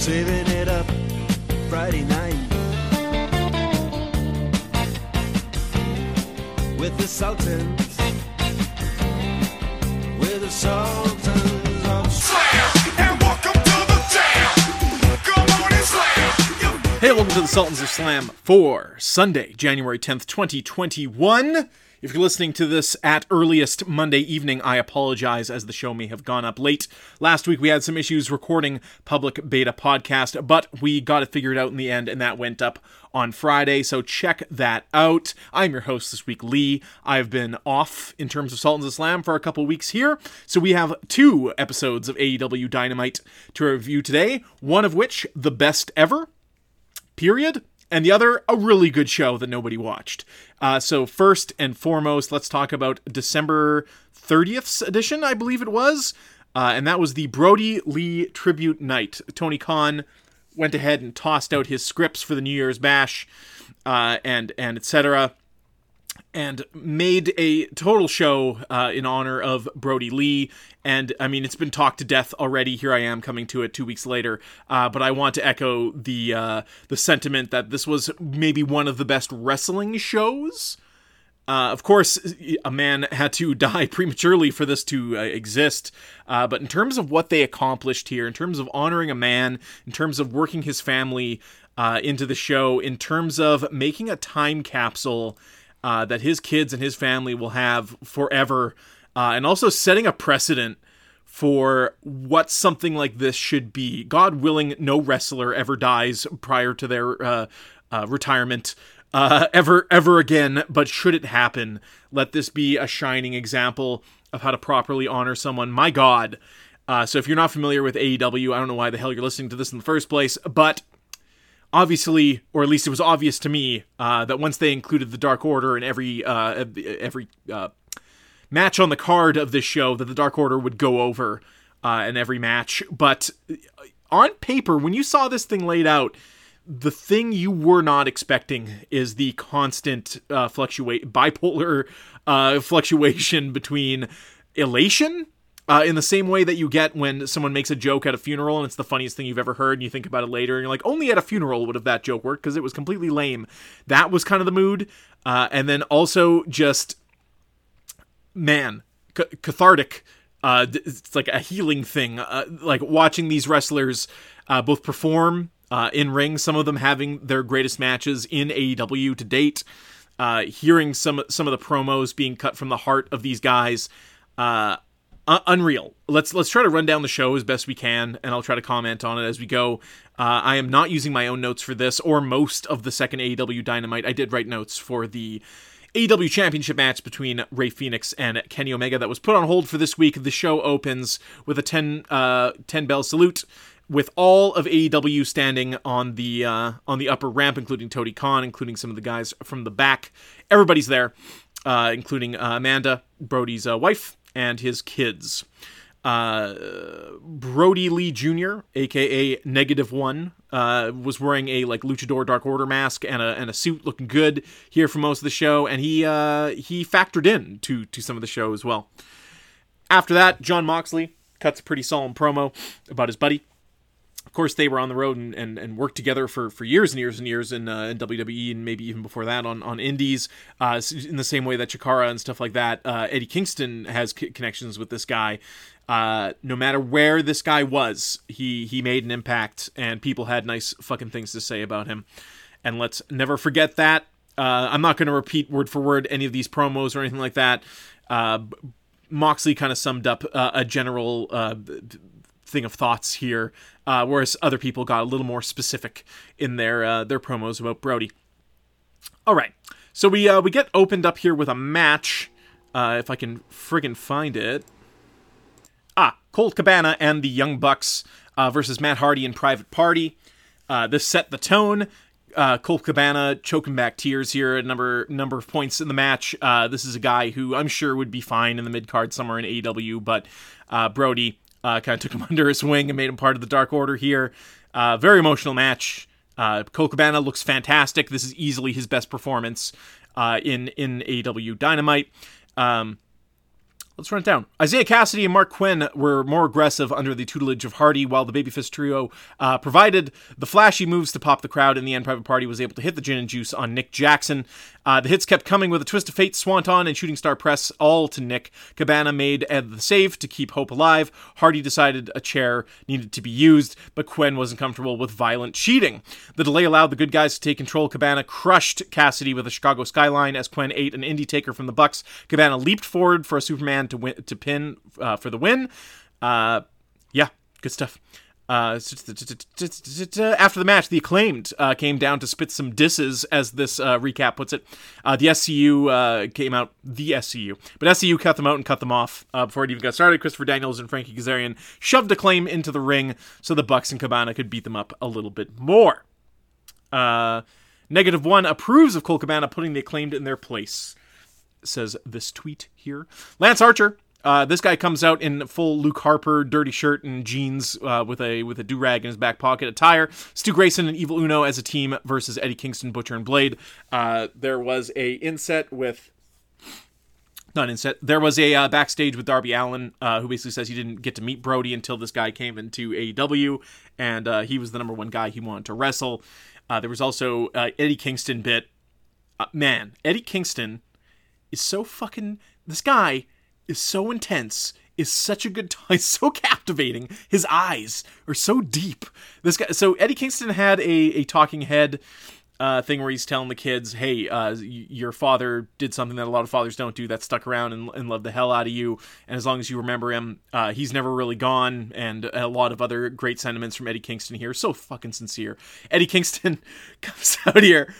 saving it up Friday night with the Sultans, with the Sultans of Slam and welcome to the jam. Come on and slam. Hey, welcome to the Sultans of Slam for Sunday, January 10th, 2021. If you're listening to this at earliest Monday evening, I apologize as the show may have gone up late. Last week we had some issues recording public beta podcast, but we got it figured out in the end and that went up on Friday, so check that out. I'm your host this week, Lee. I've been off in terms of Sultans of Slam for a couple weeks here, so we have two episodes of AEW Dynamite to review today, one of which, the best ever, period. And the other, a really good show that nobody watched. Uh, so, first and foremost, let's talk about December 30th edition, I believe it was. Uh, and that was the Brodie Lee Tribute Night. Tony Khan went ahead and tossed out his scripts for the New Year's Bash uh, and, and etc and made a total show uh, in honor of Brodie Lee. And I mean, it's been talked to death already. Here I am coming to it two weeks later. Uh, but I want to echo the uh, the sentiment that this was maybe one of the best wrestling shows. Uh, of course, a man had to die prematurely for this to uh, exist. Uh, but in terms of what they accomplished here, in terms of honoring a man, in terms of working his family into the show, in terms of making a time capsule uh, that his kids and his family will have forever, uh, and also setting a precedent for what something like this should be. God willing, no wrestler ever dies prior to their uh, uh, retirement. Uh, ever, ever again. But should it happen, let this be a shining example of how to properly honor someone. My God. Uh, so if you're not familiar with AEW, I don't know why the hell you're listening to this in the first place, but obviously, or at least it was obvious to me, uh, that once they included the Dark Order in every uh, every uh, match on the card of this show, that the Dark Order would go over uh, in every match. But on paper, when you saw this thing laid out, the thing you were not expecting is the constant uh, fluctuate bipolar uh, fluctuation between elation uh, in the same way that you get when someone makes a joke at a funeral and it's the funniest thing you've ever heard, and you think about it later, and you're like, only at a funeral would have that joke worked because it was completely lame. That was kind of the mood. Uh, and then also just, man, c- cathartic. Uh, it's like a healing thing. Uh, like watching these wrestlers uh, both perform uh, in ring, some of them having their greatest matches in AEW to date. Hearing some some of the promos being cut from the heart of these guys, uh, unreal. Let's let's try to run down the show as best we can, and I'll try to comment on it as we go. Uh, I am not using my own notes for this or most of the second AEW Dynamite. I did write notes for the AEW Championship match between Rey Fenix and Kenny Omega that was put on hold for this week. The show opens with a 10, uh, 10 bell salute with all of AEW standing on the uh, on the upper ramp, including Tony Khan, including some of the guys from the back. Everybody's there, uh, including uh, Amanda, Brodie's uh, wife, and his kids. Uh, Brodie Lee Jr., aka Negative One, uh, was wearing a like Luchador Dark Order mask and a and a suit, looking good here for most of the show, and he uh, he factored in to to some of the show as well. After that, Jon Moxley cuts a pretty solemn promo about his buddy. Of course, they were on the road and, and, and worked together for, for years and years and years in, uh, in WWE and maybe even before that on, on Indies. Uh, in the same way that Chikara and stuff like that, uh, Eddie Kingston has c- connections with this guy. Uh, no matter where this guy was, he he made an impact, and people had nice fucking things to say about him. And let's never forget that. Uh, I'm not going to repeat word for word any of these promos or anything like that. Uh, Moxley kind of summed up a general thing of thoughts here, uh, whereas other people got a little more specific in their uh, their promos about Brodie. All right, so we uh, we get opened up here with a match. Uh, if I can friggin' find it. Ah, Colt Cabana and the Young Bucks uh, versus Matt Hardy and Private Party. Uh, this set the tone. Uh, Colt Cabana choking back tears here a number number of points in the match. Uh, this is a guy who I'm sure would be fine in the mid card somewhere in AEW, but uh, Brodie uh, kind of took him under his wing and made him part of the Dark Order here. Uh, very emotional match. Uh, Cabana looks fantastic. This is easily his best performance uh, in in AEW Dynamite. Um, Let's run it down. Isiah Kassidy and Marq Quen were more aggressive under the tutelage of Hardy, while the Babyface trio uh, provided the flashy moves to pop the crowd. In the end, Private Party was able to hit the gin and juice on Nick Jackson. Uh, the hits kept coming with a twist of fate, swanton, and shooting star press, all to Nick. Cabana made Ed the save to keep hope alive. Hardy decided a chair needed to be used, but Quen wasn't comfortable with violent cheating. The delay allowed the good guys to take control. Cabana crushed Kassidy with a Chicago skyline as Quen ate an indie taker from the Bucks. Cabana leaped forward for a Superman to win to pin uh, for the win. Uh, yeah, good stuff. Uh, after the match, the acclaimed uh, came down to spit some disses, as this uh, recap puts it. Uh, the SCU uh, came out, the SCU, but SCU cut them out and cut them off uh, before it even got started. Christopher Daniels and Frankie Kazarian shoved acclaim into the ring so the Bucks and Cabana could beat them up a little bit more. Negative one approves of Colt Cabana putting the acclaimed in their place, says this tweet here. Lance Archer uh, this guy comes out in full Luke Harper dirty shirt and jeans uh, with a with a do rag in his back pocket attire. Stu Grayson and Evil Uno as a team versus Eddie Kingston, Butcher and Blade. Uh, there was a inset with not inset. There was a uh, backstage with Darby Allin, uh, who basically says he didn't get to meet Brodie until this guy came into AEW, and uh, he was the number one guy he wanted to wrestle. There was also Eddie Kingston bit. Man, Eddie Kingston is so fucking. This guy is so intense is such a good time so captivating. His eyes are so deep. This guy so eddie kingston had a, a talking head uh, thing where he's telling the kids hey uh, your father did something that a lot of fathers don't do that stuck around and, and loved the hell out of you and as long as you remember him uh, he's never really gone and a lot of other great sentiments from eddie kingston here so fucking sincere eddie kingston comes out here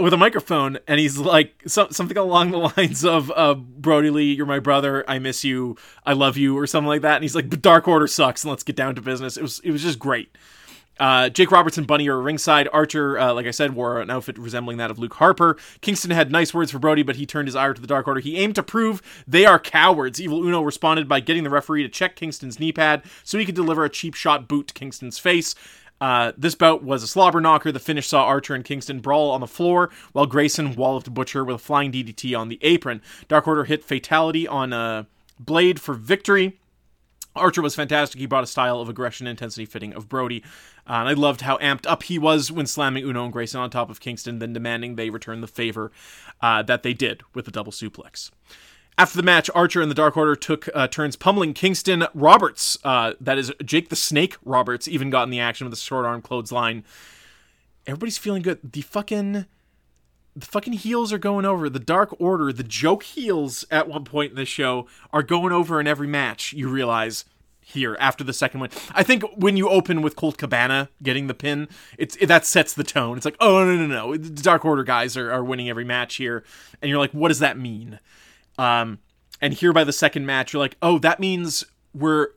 with a microphone and he's like so, something along the lines of uh, Brodie Lee, you're my brother, I miss you, I love you, or something like that. And he's like, but Dark Order sucks, and let's get down to business. It was it was just great. Uh, Jake Roberts and Bunny are ringside. Archer, uh, like I said, wore an outfit resembling that of Luke Harper. Kingston had nice words for Brodie, but he turned his ire to the Dark Order. He aimed to prove they are cowards. Evil Uno responded by getting the referee to check Kingston's knee pad so he could deliver a cheap shot boot to Kingston's face. Uh, this bout was a slobber knocker. The finish saw Archer and Kingston brawl on the floor, while Grayson walloped Butcher with a flying DDT on the apron. Dark Order hit Fatality on uh, Blade for victory. Archer was fantastic. He brought a style of aggression intensity fitting of Brodie. Uh, and I loved how amped up he was when slamming Uno and Grayson on top of Kingston, then demanding they return the favor uh, that they did with the double suplex. After the match, Archer and the Dark Order took uh, turns pummeling Kingston. Roberts, uh, that is Jake the Snake Roberts, even got in the action with a short arm clothesline. Everybody's feeling good. The fucking the fucking heels are going over. The Dark Order, the joke heels at one point in this show are going over in every match. You realize here after the second one. I think when you open with Colt Cabana getting the pin, it's it, that sets the tone. It's like, oh no no no, the Dark Order guys are, are winning every match here, and you're like, what does that mean? Um, and here by the second match, you're like, oh, that means we're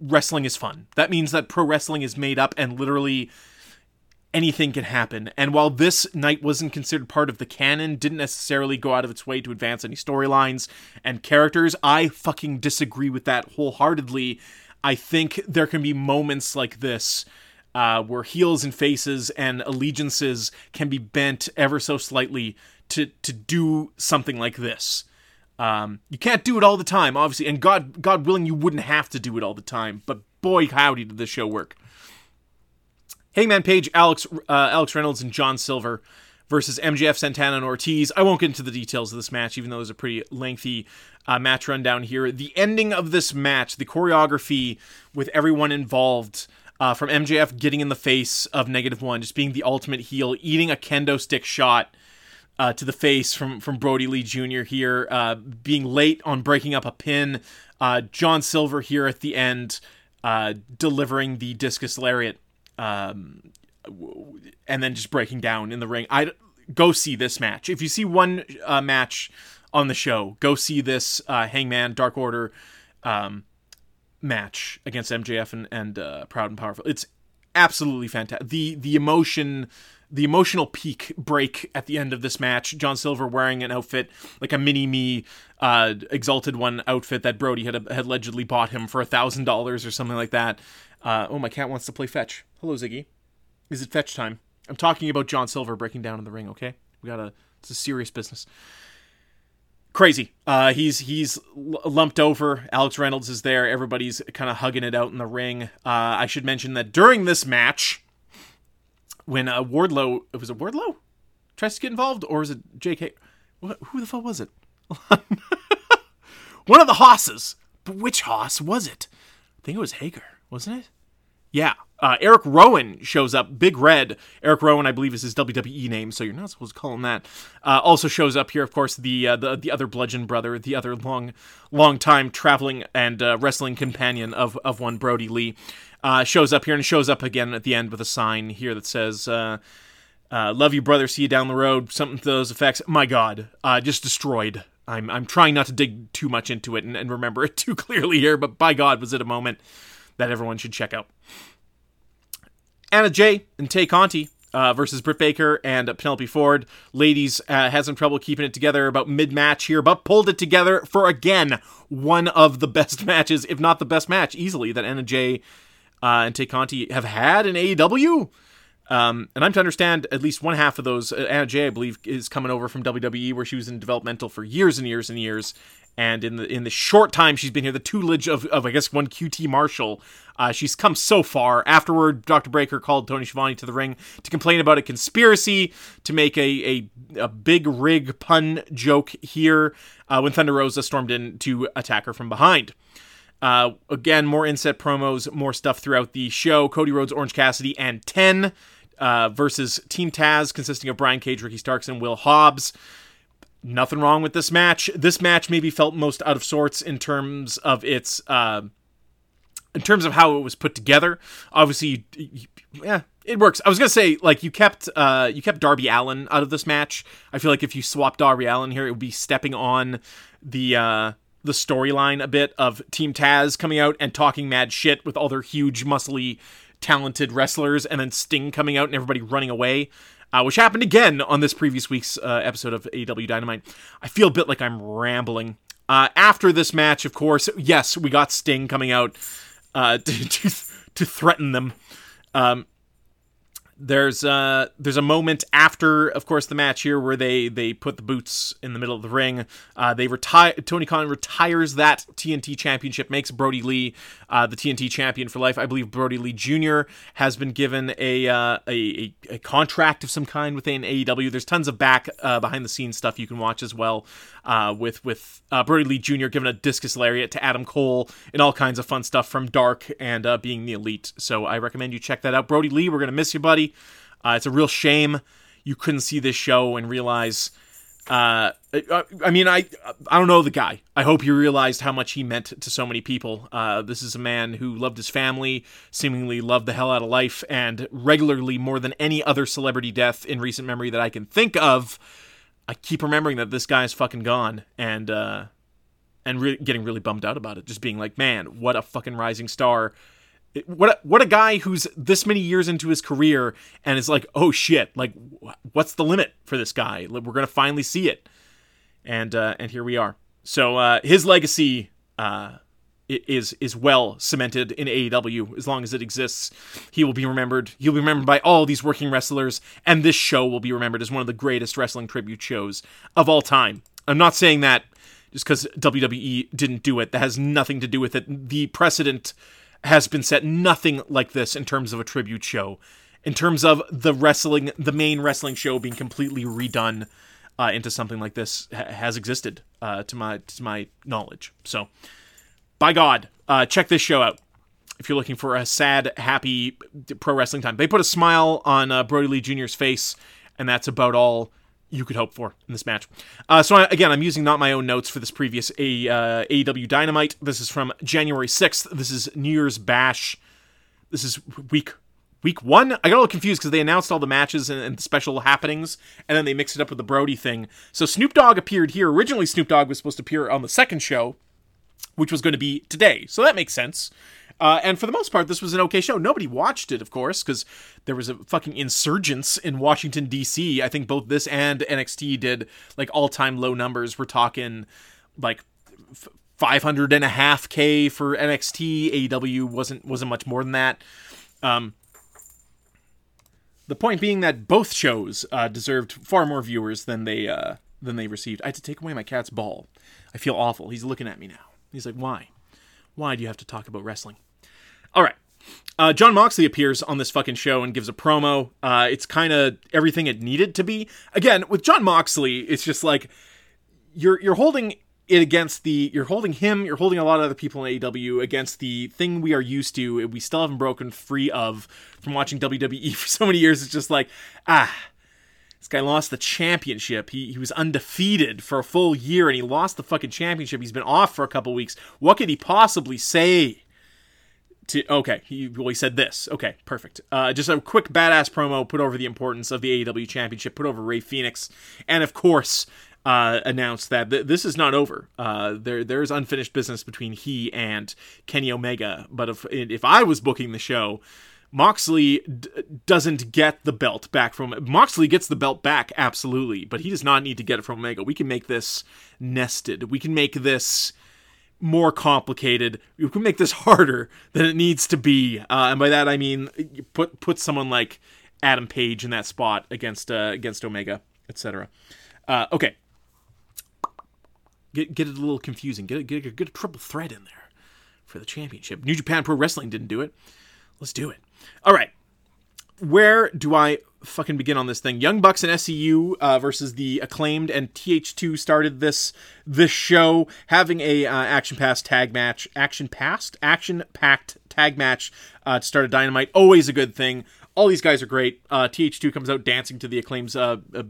wrestling is fun. That means that pro wrestling is made up and literally anything can happen. And while this night wasn't considered part of the canon, didn't necessarily go out of its way to advance any storylines and characters, I fucking disagree with that wholeheartedly. I think there can be moments like this uh, where heels and faces and allegiances can be bent ever so slightly to to do something like this. Um, you can't do it all the time, obviously, and God, God willing, you wouldn't have to do it all the time. But boy, howdy, did this show work! Hangman Page, Alex, uh, Alex Reynolds, and John Silver versus MJF, Santana, and Ortiz. I won't get into the details of this match, even though it was a pretty lengthy uh, match rundown here. The ending of this match, the choreography with everyone involved. Uh, from MJF getting in the face of negative one, just being the ultimate heel, eating a kendo stick shot uh, to the face from from Brodie Lee Jr. here, uh, being late on breaking up a pin. Uh, John Silver here at the end, uh, delivering the discus lariat, um, and then just breaking down in the ring. I go see this match. If you see one uh, match on the show, go see this uh, Hangman Dark Order um, match against MJF and, and uh, Proud and Powerful. It's absolutely fantastic. The the emotion the emotional peak break at the end of this match. John Silver wearing an outfit like a mini me uh, exalted one outfit that Brodie had, had allegedly bought him for a thousand dollars or something like that. Uh, oh, my cat wants to play fetch. Hello, Ziggy. Is it fetch time? I'm talking about John Silver breaking down in the ring. Okay, we gotta. It's a serious business. crazy. Uh, he's he's lumped over. Alex Reynolds is there. Everybody's kind of hugging it out in the ring. Uh, I should mention that during this match, when uh, Wardlow, it was a Wardlow, tries to get involved, or is it J.K. What, who the fuck was it? One of the hosses. But which hoss was it? I think it was Hager, wasn't it? Yeah. Uh, Erick Rowan shows up. Big Red. Erick Rowan, I believe, is his WWE name, so you're not supposed to call him that. Uh, also shows up here, of course, the uh, the the other Bludgeon brother, the other long, long time traveling and uh, wrestling companion of of one Brodie Lee, uh, shows up here and shows up again at the end with a sign here that says. Uh, uh, love you, brother. See you down the road. Something to those effects. My God, uh, just destroyed. I'm I'm trying not to dig too much into it and, and remember it too clearly here, but by God, was it a moment that everyone should check out. Anna Jay and Tay Conti uh, versus Britt Baker and Penelope Ford. Ladies uh, had some trouble keeping it together about mid match here, but pulled it together for again one of the best matches, if not the best match, easily that Anna Jay uh, and Tay Conti have had in AEW. Um, and I'm to understand at least one half of those. Uh, Anna Jay, I believe, is coming over from WWE, where she was in developmental for years and years and years. And in the in the short time she's been here, the tutelage of, of I guess one QT Marshall, uh, she's come so far. Afterward, Dr. Breaker called Tony Schiavone to the ring to complain about a conspiracy to make a a, a big rig pun joke here. Uh, when Thunder Rosa stormed in to attack her from behind. Uh, again, more inset promos, more stuff throughout the show. Cody Rhodes, Orange Cassidy, and 10 uh, versus Team Taz, consisting of Brian Cage, Ricky Starks, and Will Hobbs. Nothing wrong with this match. This match maybe felt most out of sorts in terms of its. Uh, in terms of how it was put together, obviously, yeah, it works. I was gonna say like you kept uh you kept Darby Allin out of this match. I feel like if you swapped Darby Allin here, it would be stepping on the uh the storyline a bit of Team Taz coming out and talking mad shit with all their huge, muscly, talented wrestlers, and then Sting coming out and everybody running away. Uh, which happened again on this previous week's uh, episode of AEW Dynamite. I feel a bit like I'm rambling. Uh, after this match, of course, yes, we got Sting coming out uh, to, to to threaten them. Um, there's uh there's a moment after of course the match here where they they put the boots in the middle of the ring. Uh they retire tony khan retires that tnt championship makes brodie lee uh the tnt champion for life. I believe brodie lee jr has been given a uh a, a, contract of some kind within aew there's tons of back uh behind the scenes stuff you can watch as well uh with with uh brodie lee jr given a discus lariat to adam cole and all kinds of fun stuff from dark and uh being the elite. So i recommend you check that out. Brodie lee we're gonna miss you buddy uh, it's a real shame you couldn't see this show and realize. Uh, I, mean, I I don't know the guy. I hope you realized how much he meant to so many people. Uh, this is a man who loved his family, seemingly loved the hell out of life, and regularly, more than any other celebrity death in recent memory that I can think of, I keep remembering that this guy is fucking gone, and uh, and re- getting really bummed out about it. Just being like, man, what a fucking rising star what a, what a guy who's this many years into his career and is like, oh shit, like what's the limit for this guy? We're gonna finally see it, and uh, and here we are. So uh, his legacy uh, is is well cemented in AEW as long as it exists. He will be remembered. He'll be remembered by all these working wrestlers, and this show will be remembered as one of the greatest wrestling tribute shows of all time. I'm not saying that just because WWE didn't do it. That has nothing to do with it. The precedent has been set nothing like this in terms of a tribute show. In terms of the wrestling the main wrestling show being completely redone uh, into something like this ha- has existed uh, to my to my knowledge. So by god uh, check this show out. If you're looking for a sad happy pro wrestling time. They put a smile on uh, brodie lee jr's face and that's about all you could hope for in this match. Uh, so I, again, I'm using not my own notes for this previous A, uh, AEW Dynamite. This is from January 6th. This is New Year's Bash. This is week week one. I got a little confused because they announced all the matches and, and special happenings, and then they mixed it up with the Brodie thing. So Snoop Dogg appeared here. Originally, Snoop Dogg was supposed to appear on the second show, which was going to be today. So that makes sense. Uh, and for the most part, this was an okay show. Nobody watched it, of course, because there was a fucking insurgence in Washington D.C. I think both this and NXT did like all-time low numbers. We're talking like. F- 500 and a half K for NXT. AEW wasn't wasn't much more than that. Um, the point being that both shows uh, deserved far more viewers than they uh, than they received. I had to take away my cat's ball. I feel awful. He's looking at me now. He's like, "Why? Why do you have to talk about wrestling?" All right. Uh, Jon Moxley appears on this fucking show and gives a promo. Uh, it's kind of everything it needed to be. Again, with Jon Moxley, it's just like you're you're holding it against the you're holding him, you're holding a lot of other people in AEW against the thing we are used to, we still haven't broken free of from watching WWE for so many years. It's just like ah. This guy lost the championship. He, he was undefeated for a full year and he lost the fucking championship. He's been off for a couple weeks. What could he possibly say to okay he well he said this. Okay perfect. Uh, just a quick badass promo put over the importance of the AEW championship put over Rey Fenix and of course uh, announced that th- this is not over. Uh, there there's unfinished business between he and Kenny Omega but if if I was booking the show Moxley d- doesn't get the belt back from Moxley gets the belt back absolutely but he does not need to get it from Omega. We can make this nested. We can make this more complicated. You can make this harder than it needs to be, uh, and by that I mean put put someone like Adam Page in that spot against uh, against Omega, etc. Uh, okay, get get it a little confusing. Get a, get a, get a triple threat in there for the championship. New Japan Pro Wrestling didn't do it. Let's do it. All right, where do I fucking begin on this thing? Young Bucks and SCU uh, versus the acclaimed and TH2 started this this show having a uh, action pass tag match, action past, action packed tag match uh, to start a Dynamite. Always a good thing. All these guys are great. Uh, TH2 comes out dancing to the acclaim's uh, uh,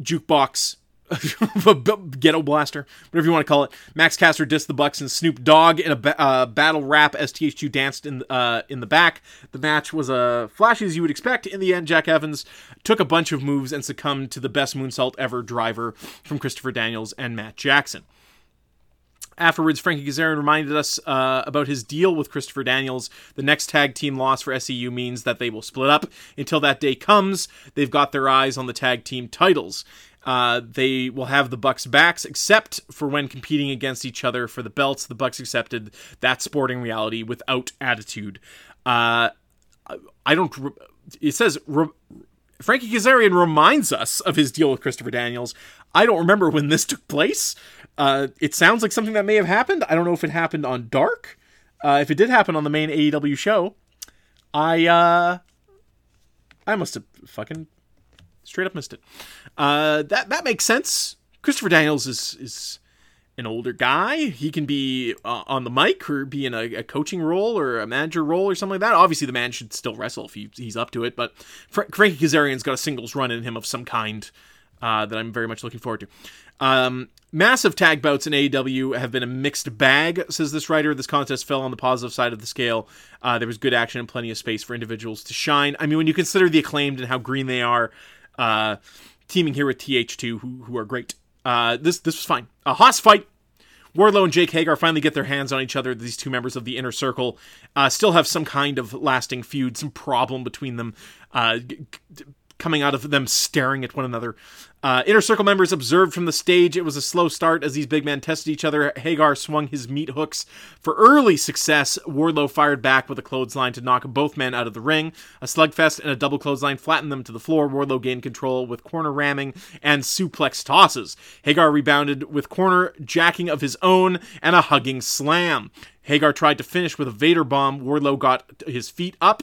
jukebox. ghetto blaster, whatever you want to call it. Max Caster dissed the Bucks and Snoop Dogg in a ba- uh, battle rap as TH2 danced in uh, in the back. The match was uh, flashy as you would expect. In the end, Jack Evans took a bunch of moves and succumbed to the best moonsault ever driver from Christopher Daniels and Matt Jackson. Afterwards, Frankie Kazarian reminded us uh, about his deal with Christopher Daniels. The next tag team loss for SCU means that they will split up. Until that day comes, they've got their eyes on the tag team titles. Uh, they will have the Bucks backs, except for when competing against each other for the belts. The Bucks accepted that sporting reality without attitude. Uh, I don't. re- It says re- Frankie Kazarian reminds us of his deal with Christopher Daniels. I don't remember when this took place. Uh, it sounds like something that may have happened. I don't know if it happened on Dark. Uh, if it did happen on the main AEW show, I uh, I must have fucking straight up missed it. Uh, that that makes sense. Christopher Daniels is is an older guy. He can be uh, on the mic or be in a, a coaching role or a manager role or something like that. Obviously, the man should still wrestle if he, he's up to it. But Fra- Frankie Kazarian's got a singles run in him of some kind uh, that I'm very much looking forward to. Um, massive tag bouts in AEW have been a mixed bag, says this writer. This contest fell on the positive side of the scale. Uh, there was good action and plenty of space for individuals to shine. I mean, when you consider the acclaimed and how green they are, uh, teaming here with TH2, who, who are great. Uh, this this was fine. A Hoss fight. Wardlow and Jake Hager finally get their hands on each other. These two members of the inner circle uh, still have some kind of lasting feud, some problem between them, uh, g- g- coming out of them staring at one another. Uh, inner circle members observed from the stage. It was a slow start as these big men tested each other. Hager swung his meat hooks for early success. Wardlow fired back with a clothesline to knock both men out of the ring. A slugfest and a double clothesline flattened them to the floor. Wardlow gained control with corner ramming and suplex tosses. Hager rebounded with corner jacking of his own and a hugging slam. Hager tried to finish with a Vader bomb. Wardlow got his feet up.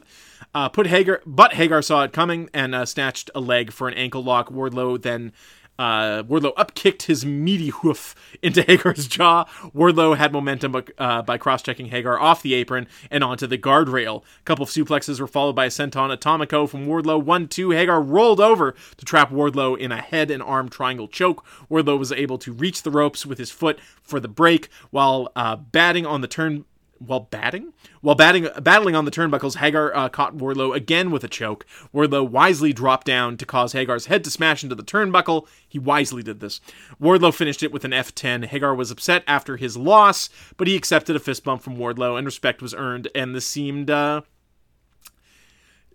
Uh, put Hager, but Hager saw it coming and uh, snatched a leg for an ankle lock. Wardlow then uh, Wardlow upkicked his meaty hoof into Hager's jaw. Wardlow had momentum uh, by cross-checking Hager off the apron and onto the guardrail. A couple of suplexes were followed by a senton atomico from Wardlow. One, two. Hager rolled over to trap Wardlow in a head and arm triangle choke. Wardlow was able to reach the ropes with his foot for the break while uh, batting on the turn while batting while batting battling on the turnbuckles hager uh, caught wardlow again with a choke. Wardlow wisely dropped down to cause hager's head to smash into the turnbuckle. He wisely did this. Wardlow finished it with an f10 hager was upset after his loss but he accepted a fist bump from wardlow and respect was earned and this seemed uh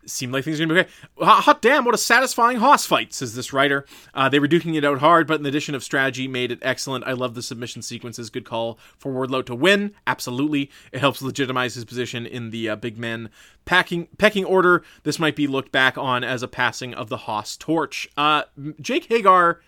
seemed like things were going to be okay. Hot, damn, what a satisfying Hoss fight, says this writer. Uh, they were duking it out hard, but an addition of strategy made it excellent. I love the submission sequences. Good call for Wardlow to win. Absolutely. It helps legitimize his position in the uh, big men packing, pecking order. This might be looked back on as a passing of the Hoss torch. Uh, Jake Hager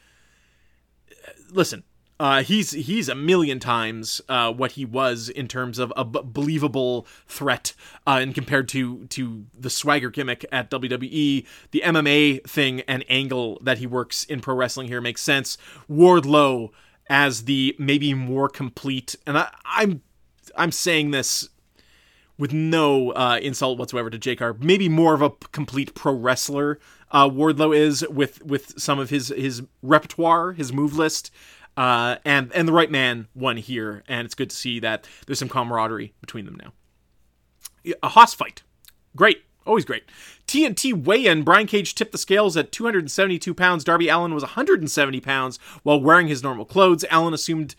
listen, uh, he's he's a million times uh, what he was in terms of a b- believable threat, uh, and compared to to the swagger gimmick at WWE, the MMA thing and angle that he works in pro wrestling here makes sense. Wardlow as the maybe more complete, and I, I'm I'm saying this with no uh, insult whatsoever to Jake maybe more of a complete pro wrestler uh, Wardlow is with with some of his his repertoire, his move list, uh, and and the right man won here, and it's good to see that there's some camaraderie between them now. A Hoss fight, great, always great. TNT weigh-in, Brian Cage tipped the scales at 272 pounds. Darby Allin was 170 pounds while wearing his normal clothes. Allin assumed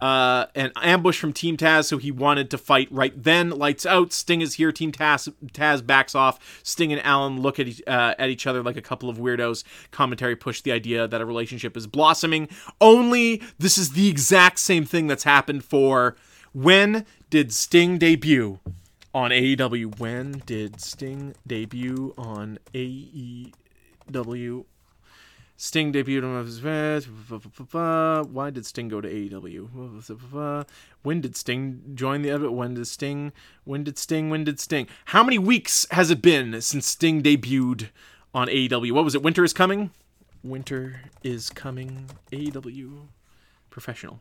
uh, an ambush from Team Taz, so he wanted to fight right then. Lights out. Sting is here. Team Taz, Taz backs off. Sting and Allin look at uh, at each other like a couple of weirdos. Commentary pushed the idea that a relationship is blossoming. Only this is the exact same thing that's happened for when did Sting debut on AEW? When did Sting debut on AEW? Sting debuted on his. Why did Sting go to AEW? When did Sting join the other? When did Sting? When did Sting? When did Sting? How many weeks has it been since Sting debuted on AEW? What was it? Winter is coming. Winter is coming. AEW professional.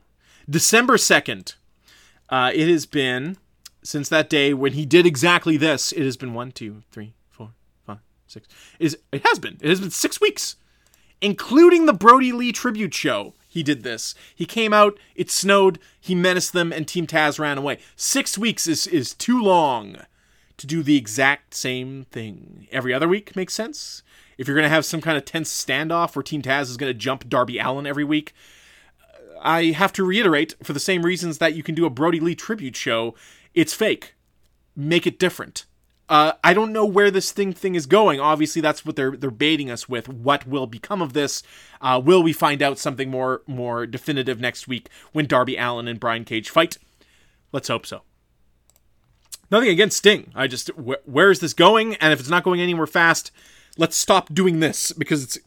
December second. Uh, it has been since that day when he did exactly this. It has been one, two, three, four, five, six. Is it has been? It has been six weeks including the Brodie Lee tribute show. He did this. He came out, it snowed, he menaced them, and Team Taz ran away. Six weeks is, is too long to do the exact same thing. Every other week makes sense. If you're going to have some kind of tense standoff where Team Taz is going to jump Darby Allin every week, uh, I have to reiterate, for the same reasons that you can do a Brodie Lee tribute show, it's fake. Make it different. Uh, I don't know where this thing thing is going. Obviously, that's what they're they're baiting us with. What will become of this? Uh, will we find out something more more definitive next week when Darby Allin and Brian Cage fight? Let's hope so. Nothing against Sting. I just wh- where is this going? And if it's not going anywhere fast, let's stop doing this because it's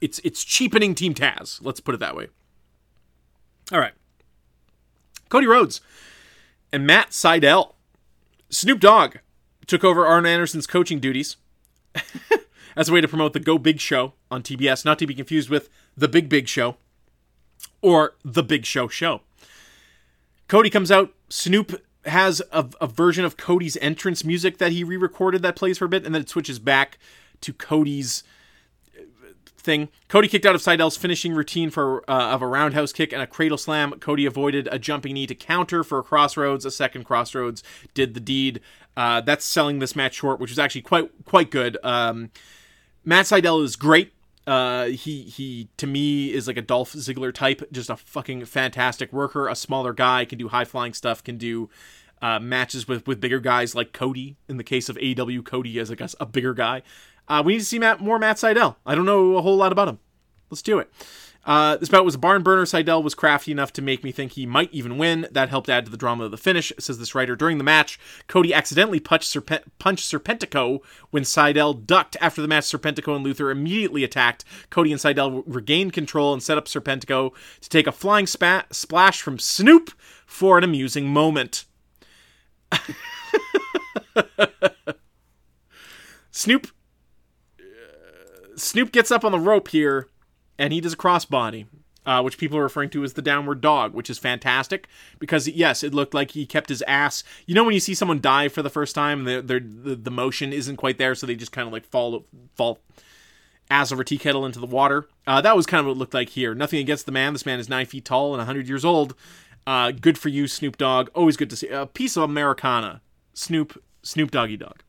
it's it's cheapening Team Taz. Let's put it that way. All right, Cody Rhodes and Matt Sydal, Snoop Dogg took over Arn Anderson's coaching duties as a way to promote the Go Big Show on TBS, not to be confused with The Big Big Show or The Big Show Show. Cody comes out, Snoop has a, a version of Cody's entrance music that he re recorded that plays for a bit, and then it switches back to Cody's uh, thing. Cody kicked out of Sydal's finishing routine for uh, of a roundhouse kick and a cradle slam. Cody avoided a jumping knee to counter for a crossroads. A second crossroads did the deed. Uh, that's selling this match short, which is actually quite quite good. Um, Matt Sydal is great. Uh, he he to me is like a Dolph Ziggler type, just a fucking fantastic worker. A smaller guy can do high flying stuff, can do uh, matches with with bigger guys like Cody. In the case of AEW, Cody is I guess a bigger guy. Uh, we need to see Matt, more Matt Sydal. I don't know a whole lot about him. Let's do it. Uh, this bout was a barn burner. Sydal was crafty enough to make me think he might even win. That helped add to the drama of the finish, says this writer. During the match, Cody accidentally punched, Serpe- punched Serpentico when Sydal ducked. After the match, Serpentico and Luther immediately attacked. Cody and Sydal regained control and set up Serpentico to take a flying spa- splash from Snoop for an amusing moment. Snoop Snoop gets up on the rope here, and he does a crossbody, uh, which people are referring to as the downward dog, which is fantastic because yes, it looked like he kept his ass. You know when you see someone dive for the first time, the the the motion isn't quite there, so they just kind of like fall fall ass over tea kettle into the water. Uh, that was kind of what it looked like here. Nothing against the man. This man is nine feet tall and hundred years old. Uh, good for you, Snoop Dogg. Always good to see a piece of Americana. Snoop Snoop Doggy Dog.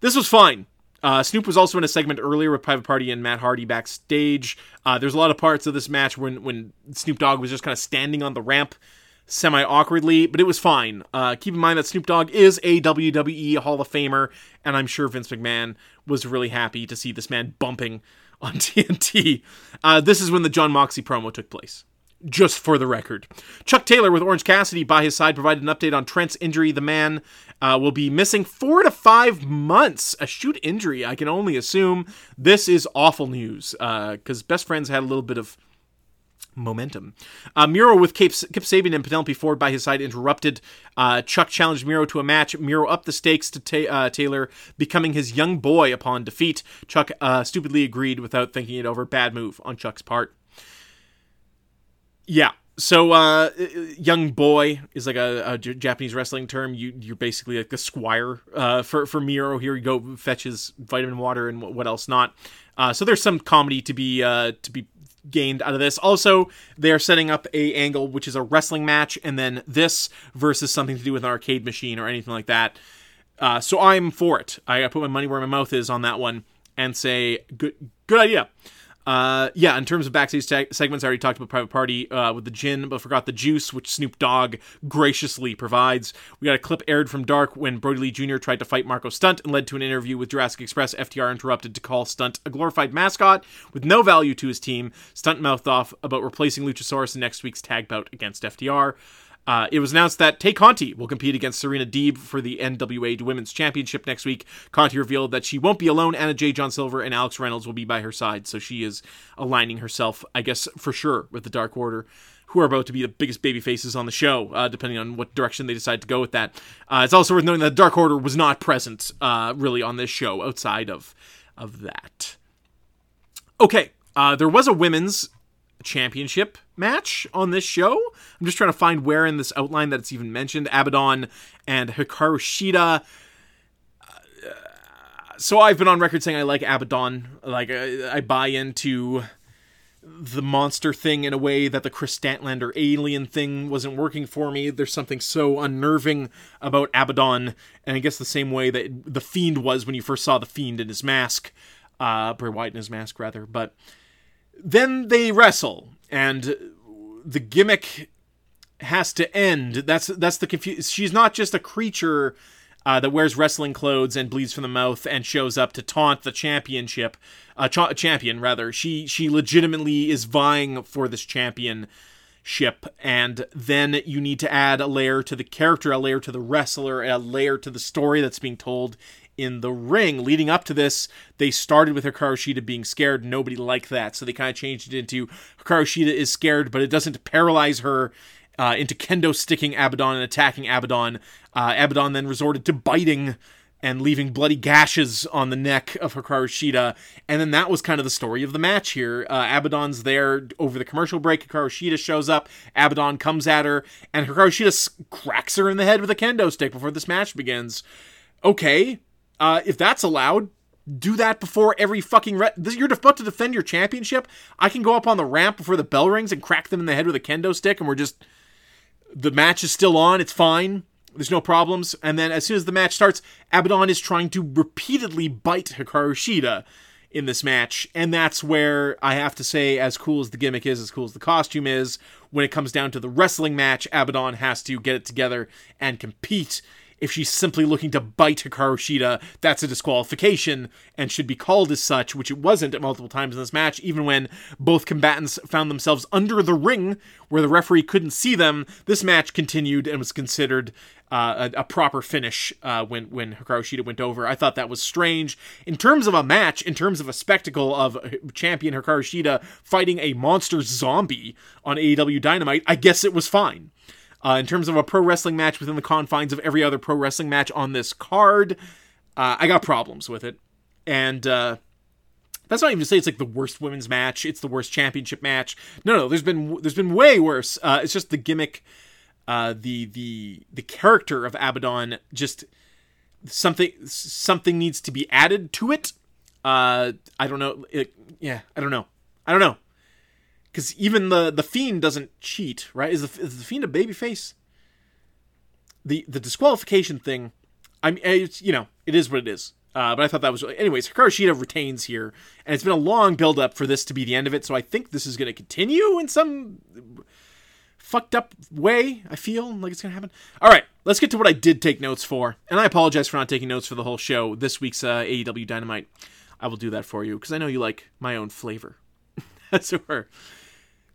This was fine. Uh, Snoop was also in a segment earlier with Private Party and Matt Hardy backstage. Uh, there's a lot of parts of this match when when Snoop Dogg was just kind of standing on the ramp, semi awkwardly, but it was fine. Uh, keep in mind that Snoop Dogg is a WWE Hall of Famer, and I'm sure Vince McMahon was really happy to see this man bumping on TNT. Uh, this is when the John Moxley promo took place just for the record. Chuck Taylor with Orange Cassidy by his side provided an update on Trent's injury. The man uh, will be missing four to five months. A shoot injury, I can only assume. This is awful news because Best Friends had a little bit of momentum. Uh, Miro with Cape, Kip Sabian and Penelope Ford by his side interrupted. Uh, Chuck challenged Miro to a match. Miro upped the stakes to ta- uh, Taylor, becoming his young boy upon defeat. Chuck uh, stupidly agreed without thinking it over. Bad move on Chuck's part. Yeah. So, uh, young boy is like a, Japanese wrestling term. You you're basically like the squire uh, for for Miro. Here you go, fetches vitamin water and what else not. Uh, so there's some comedy to be uh, to be gained out of this. Also, they are setting up a angle which is a wrestling match, and then this versus something to do with an arcade machine or anything like that. Uh, so I'm for it. I put my money where my mouth is on that one and say good good idea. Uh, yeah, in terms of backstage seg- segments, I already talked about Private Party uh, with the gin, but forgot the juice, which Snoop Dogg graciously provides. We got a clip aired from Dark when Brodie Lee Jr. tried to fight Marco Stunt and led to an interview with Jurassic Express. FTR interrupted to call Stunt a glorified mascot with no value to his team. Stunt mouthed off about replacing Luchasaurus in next week's tag bout against FTR. Uh, it was announced that Tay Conti will compete against Serena Deeb for the NWA Women's Championship next week. Conti revealed that she won't be alone. Anna Jay. John Silver and Alex Reynolds will be by her side, so she is aligning herself, I guess, for sure, with the Dark Order, who are about to be the biggest baby faces on the show, uh, depending on what direction they decide to go with that. Uh, it's also worth noting that the Dark Order was not present, uh, really, on this show outside of of that. Okay, uh, there was a women's championship match on this show. I'm just trying to find where in this outline that it's even mentioned. Abaddon and Hikaru Shida. Uh, so I've been on record saying I like Abaddon. Like I, I buy into the monster thing in a way that the Kris Statlander alien thing wasn't working for me. There's something so unnerving about Abaddon, and I guess the same way that the Fiend was when you first saw the Fiend in his mask, uh, Bray Wyatt in his mask rather. But then they wrestle, and the gimmick has to end. That's that's the confuse. She's not just a creature uh, that wears wrestling clothes and bleeds from the mouth and shows up to taunt the championship, uh, cha- champion rather. She she legitimately is vying for this championship, and then you need to add a layer to the character, a layer to the wrestler, a layer to the story that's being told in the ring. Leading up to this, they started with Hikaru Shida being scared. Nobody liked that, so they kind of changed it into Hikaru Shida is scared, but it doesn't paralyze her. Uh, into kendo sticking Abaddon and attacking Abaddon. Uh, Abaddon then resorted to biting and leaving bloody gashes on the neck of Hikaru Shida. And then that was kind of the story of the match here. Uh, Abaddon's there over the commercial break. Hikaru Shida shows up. Abaddon comes at her, and Hikaru Shida cracks her in the head with a kendo stick before this match begins. Okay, uh, if that's allowed, do that before every fucking. Re- this, you're about to defend your championship. I can go up on the ramp before the bell rings and crack them in the head with a kendo stick, and we're just. The match is still on. It's fine. There's no problems. And then as soon as the match starts, Abaddon is trying to repeatedly bite Hikaru Shida in this match. And that's where I have to say, as cool as the gimmick is, as cool as the costume is, when it comes down to the wrestling match, Abaddon has to get it together and compete. If she's simply looking to bite Hikaru Shida, that's a disqualification and should be called as such, which it wasn't at multiple times in this match, even when both combatants found themselves under the ring where the referee couldn't see them. This match continued and was considered uh, a, a proper finish uh, when when Hikaru Shida went over. I thought that was strange in terms of a match, in terms of a spectacle of champion Hikaru Shida fighting a monster zombie on AEW Dynamite. I guess it was fine. Uh, in terms of a pro wrestling match within the confines of every other pro wrestling match on this card, uh, I got problems with it. And uh, that's not even to say it's like the worst women's match. It's the worst championship match. No, no, there's been there's been way worse. Uh, it's just the gimmick, uh, the the the character of Abaddon. Just something something needs to be added to it. Uh, I don't know. It, yeah, I don't know. I don't know because even the the fiend doesn't cheat, right? Is the is the fiend a babyface? The the disqualification thing, I mean, it's you know, it is what it is. Uh, but I thought that was anyways. Hikaru Shida retains here, and it's been a long build up for this to be the end of it. So I think this is going to continue in some fucked up way. I feel like it's going to happen. All right, let's get to what I did take notes for, and I apologize for not taking notes for the whole show. This week's uh, AEW Dynamite, I will do that for you because I know you like my own flavor, as it were.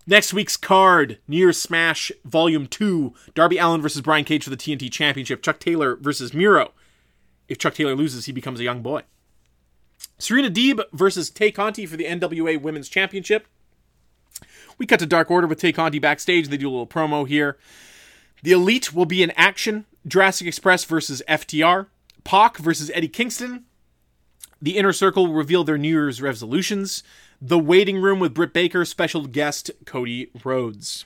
Next week's card New Year's Smash Volume 2 Darby Allin versus Brian Cage for the TNT Championship. Chuck Taylor versus Miro. If Chuck Taylor loses, he becomes a young boy. Serena Deeb versus Tay Conti for the NWA Women's Championship. We cut to Dark Order with Tay Conti backstage. They do a little promo here. The Elite will be in action. Jurassic Express versus FTR. Pac versus Eddie Kingston. The Inner Circle reveal their New Year's resolutions. The Waiting Room with Britt Baker. Special guest Cody Rhodes.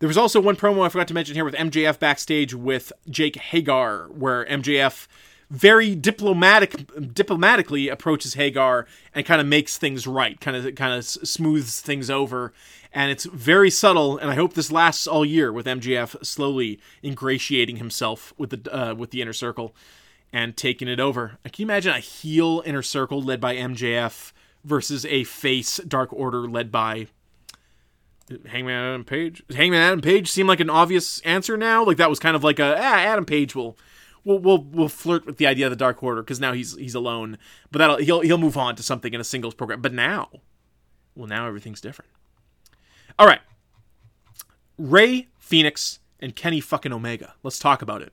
There was also one promo I forgot to mention here with MJF backstage with Jake Hager, where MJF very diplomatic diplomatically approaches Hager and kind of makes things right, kind of kind of smooths things over, and it's very subtle. And I hope this lasts all year with MJF slowly ingratiating himself with the uh, with the inner circle and taking it over. Can you imagine a heel inner circle led by MJF versus a face Dark Order led by Hangman Adam Page. Hangman Adam Page seemed like an obvious answer now. Like that was kind of like a ah, Adam Page will will will will flirt with the idea of the Dark Order because now he's he's alone. But that'll he'll he'll move on to something in a singles program. But now, well, now everything's different. All right, Rey Fenix and Kenny fucking Omega. Let's talk about it.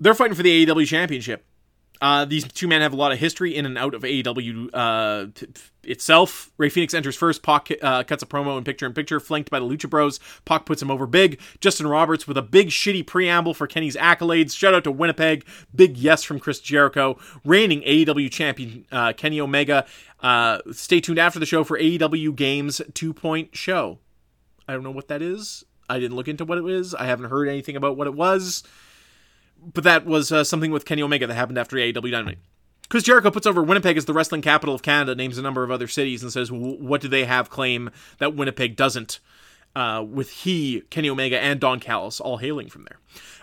They're fighting for the AEW championship. Uh, these two men have a lot of history in and out of AEW uh, t- itself. Rey Fenix enters first. Pac uh, cuts a promo in picture in picture, flanked by the Lucha Bros. Pac puts him over big. Justin Roberts with a big shitty preamble for Kenny's accolades. Shout out to Winnipeg. Big yes from Chris Jericho. Reigning AEW champion uh, Kenny Omega. Uh, stay tuned after the show for AEW Games 2 Point show. I don't know what that is. I didn't look into what it is. I haven't heard anything about what it was but that was uh, something with Kenny Omega that happened after AEW Dynamite. Chris Jericho puts over Winnipeg as the wrestling capital of Canada, names a number of other cities, and says, "What do they have claim that Winnipeg doesn't?" Uh, with he, Kenny Omega, and Don Callis all hailing from there.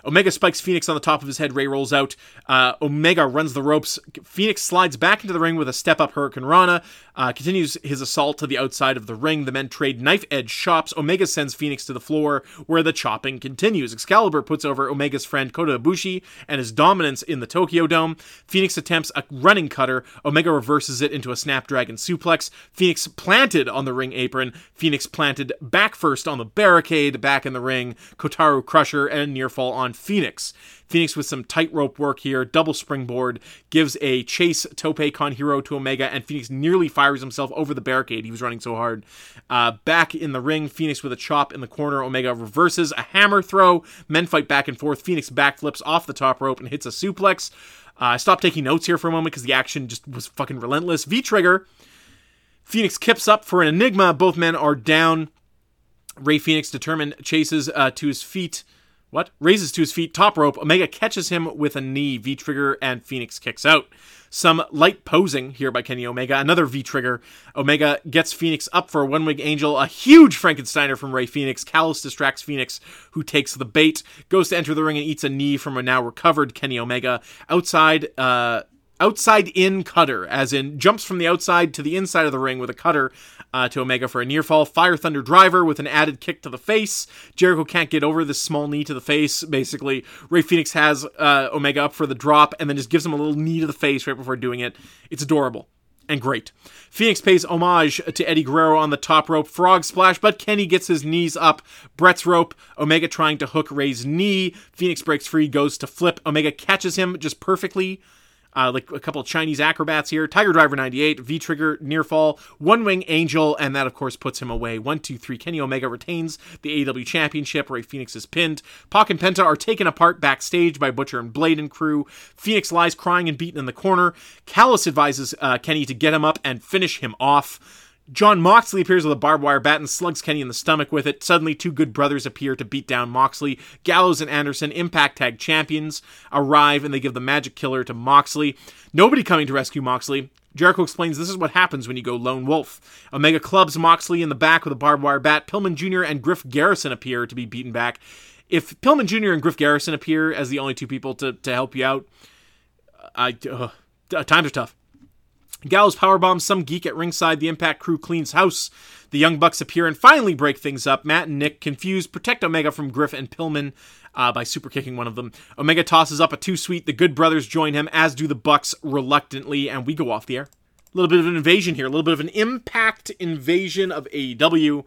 Omega spikes Fenix on the top of his head. Rey rolls out. Uh, Omega runs the ropes. Fenix slides back into the ring with a step up Hurricane Rana. Uh, continues his assault to the outside of the ring. The men trade knife edge chops. Omega sends Fenix to the floor where the chopping continues. Excalibur puts over Omega's friend Kota Ibushi and his dominance in the Tokyo Dome. Fenix attempts a running cutter. Omega reverses it into a Snapdragon suplex. Fenix planted on the ring apron. Fenix planted back first on the barricade, back in the ring. Kotaro Krusher and near fall on Fenix. Fenix with some tightrope work here, double springboard, gives a chase tope con hilo to Omega, and Fenix nearly fires himself over the barricade. He was running so hard. Uh, back in the ring, Fenix with a chop in the corner. Omega reverses a hammer throw. Men fight back and forth. Fenix backflips off the top rope and hits a suplex. Uh, I stopped taking notes here for a moment because the action just was fucking relentless. V trigger. Fenix kips up for an enigma. Both men are down. Rey Fenix determined chases uh, to his feet. What? Raises to his feet, top rope. Omega catches him with a knee. V trigger and Fenix kicks out. Some light posing here by Kenny Omega. Another V trigger. Omega gets Fenix up for a one wing angel. A huge Frankensteiner from Rey Fenix. Callis distracts Fenix, who takes the bait. Goes to enter the ring and eats a knee from a now recovered Kenny Omega. Outside, uh, outside in cutter, as in jumps from the outside to the inside of the ring with a cutter uh, to Omega for a near fall. Fire Thunder Driver with an added kick to the face. Jericho can't get over this small knee to the face. Basically, Rey Fenix has uh, Omega up for the drop and then just gives him a little knee to the face right before doing it. It's adorable and great. Fenix pays homage to Eddie Guerrero on the top rope, frog splash, but Kenny gets his knees up. Brett's rope, Omega trying to hook Rey's knee. Fenix breaks free, goes to flip. Omega catches him just perfectly. Uh, like a couple Chinese acrobats here. Tiger Driver 98, V Trigger, Near Fall, One Wing Angel, and that, of course, puts him away. One, two, three. Kenny Omega retains the AEW Championship. Rey Fenix is pinned. Pac and Penta are taken apart backstage by Butcher and Blade and crew. Fenix lies crying and beaten in the corner. Callis advises uh, Kenny to get him up and finish him off. Jon Moxley appears with a barbed wire bat and slugs Kenny in the stomach with it. Suddenly, two good brothers appear to beat down Moxley. Gallows and Anderson, Impact Tag champions, arrive and they give the Magic Killer to Moxley. Nobody coming to rescue Moxley. Jericho explains this is what happens when you go lone wolf. Omega clubs Moxley in the back with a barbed wire bat. Pillman Jr. and Griff Garrison appear to be beaten back. If Pillman Jr. and Griff Garrison appear as the only two people to, to help you out, I uh, times are tough. Gallows powerbombs some geek at ringside. The Impact crew cleans house. The Young Bucks appear and finally break things up. Matt and Nick, confused, protect Omega from Griff and Pillman uh, by super kicking one of them. Omega tosses up a two sweet. The Good Brothers join him, as do the Bucks reluctantly, and we go off the air. A little bit of an invasion here, a little bit of an impact invasion of AEW.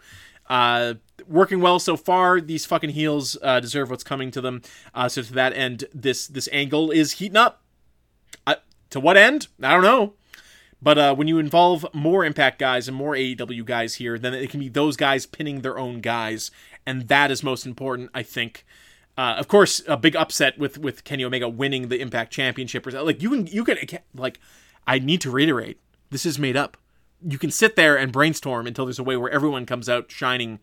Uh, working well so far. These fucking heels uh, deserve what's coming to them. Uh, so to that end, this this angle is heating up. Uh, to what end? I don't know. But uh, when you involve more Impact guys and more AEW guys here, then it can be those guys pinning their own guys, and that is most important, I think. Uh, of course, a big upset with with Kenny Omega winning the Impact Championship. or Like you can you can like I need to reiterate, this is made up. You can sit there and brainstorm until there's a way where everyone comes out shining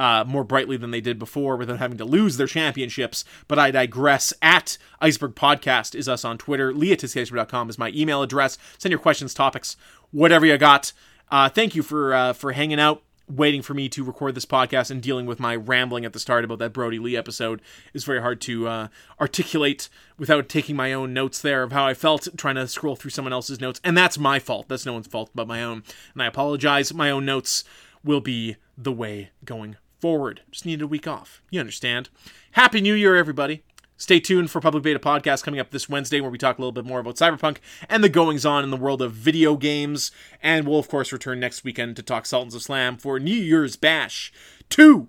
uh, more brightly than they did before without having to lose their championships. But I digress. At Iceberg Podcast is us on Twitter. LeahTiskeiceberg.com is my email address. Send your questions, topics, whatever you got. Uh, thank you for uh, for hanging out, waiting for me to record this podcast and dealing with my rambling at the start about that Brodie Lee episode. It's very hard to uh, articulate without taking my own notes there of how I felt trying to scroll through someone else's notes. And that's my fault. That's no one's fault but my own. And I apologize. My own notes will be the way going forward. Just needed a week off. You understand. Happy New Year, everybody. Stay tuned for Public Beta Podcast coming up this Wednesday, where we talk a little bit more about Cyberpunk and the goings on in the world of video games. And we'll, of course, return next weekend to talk Sultans of Slam for New Year's Bash 2.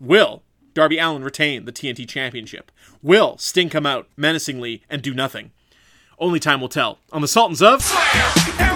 Will Darby Allin retain the TNT Championship? Will Sting come out menacingly and do nothing? Only time will tell. On the Sultans of. Slam!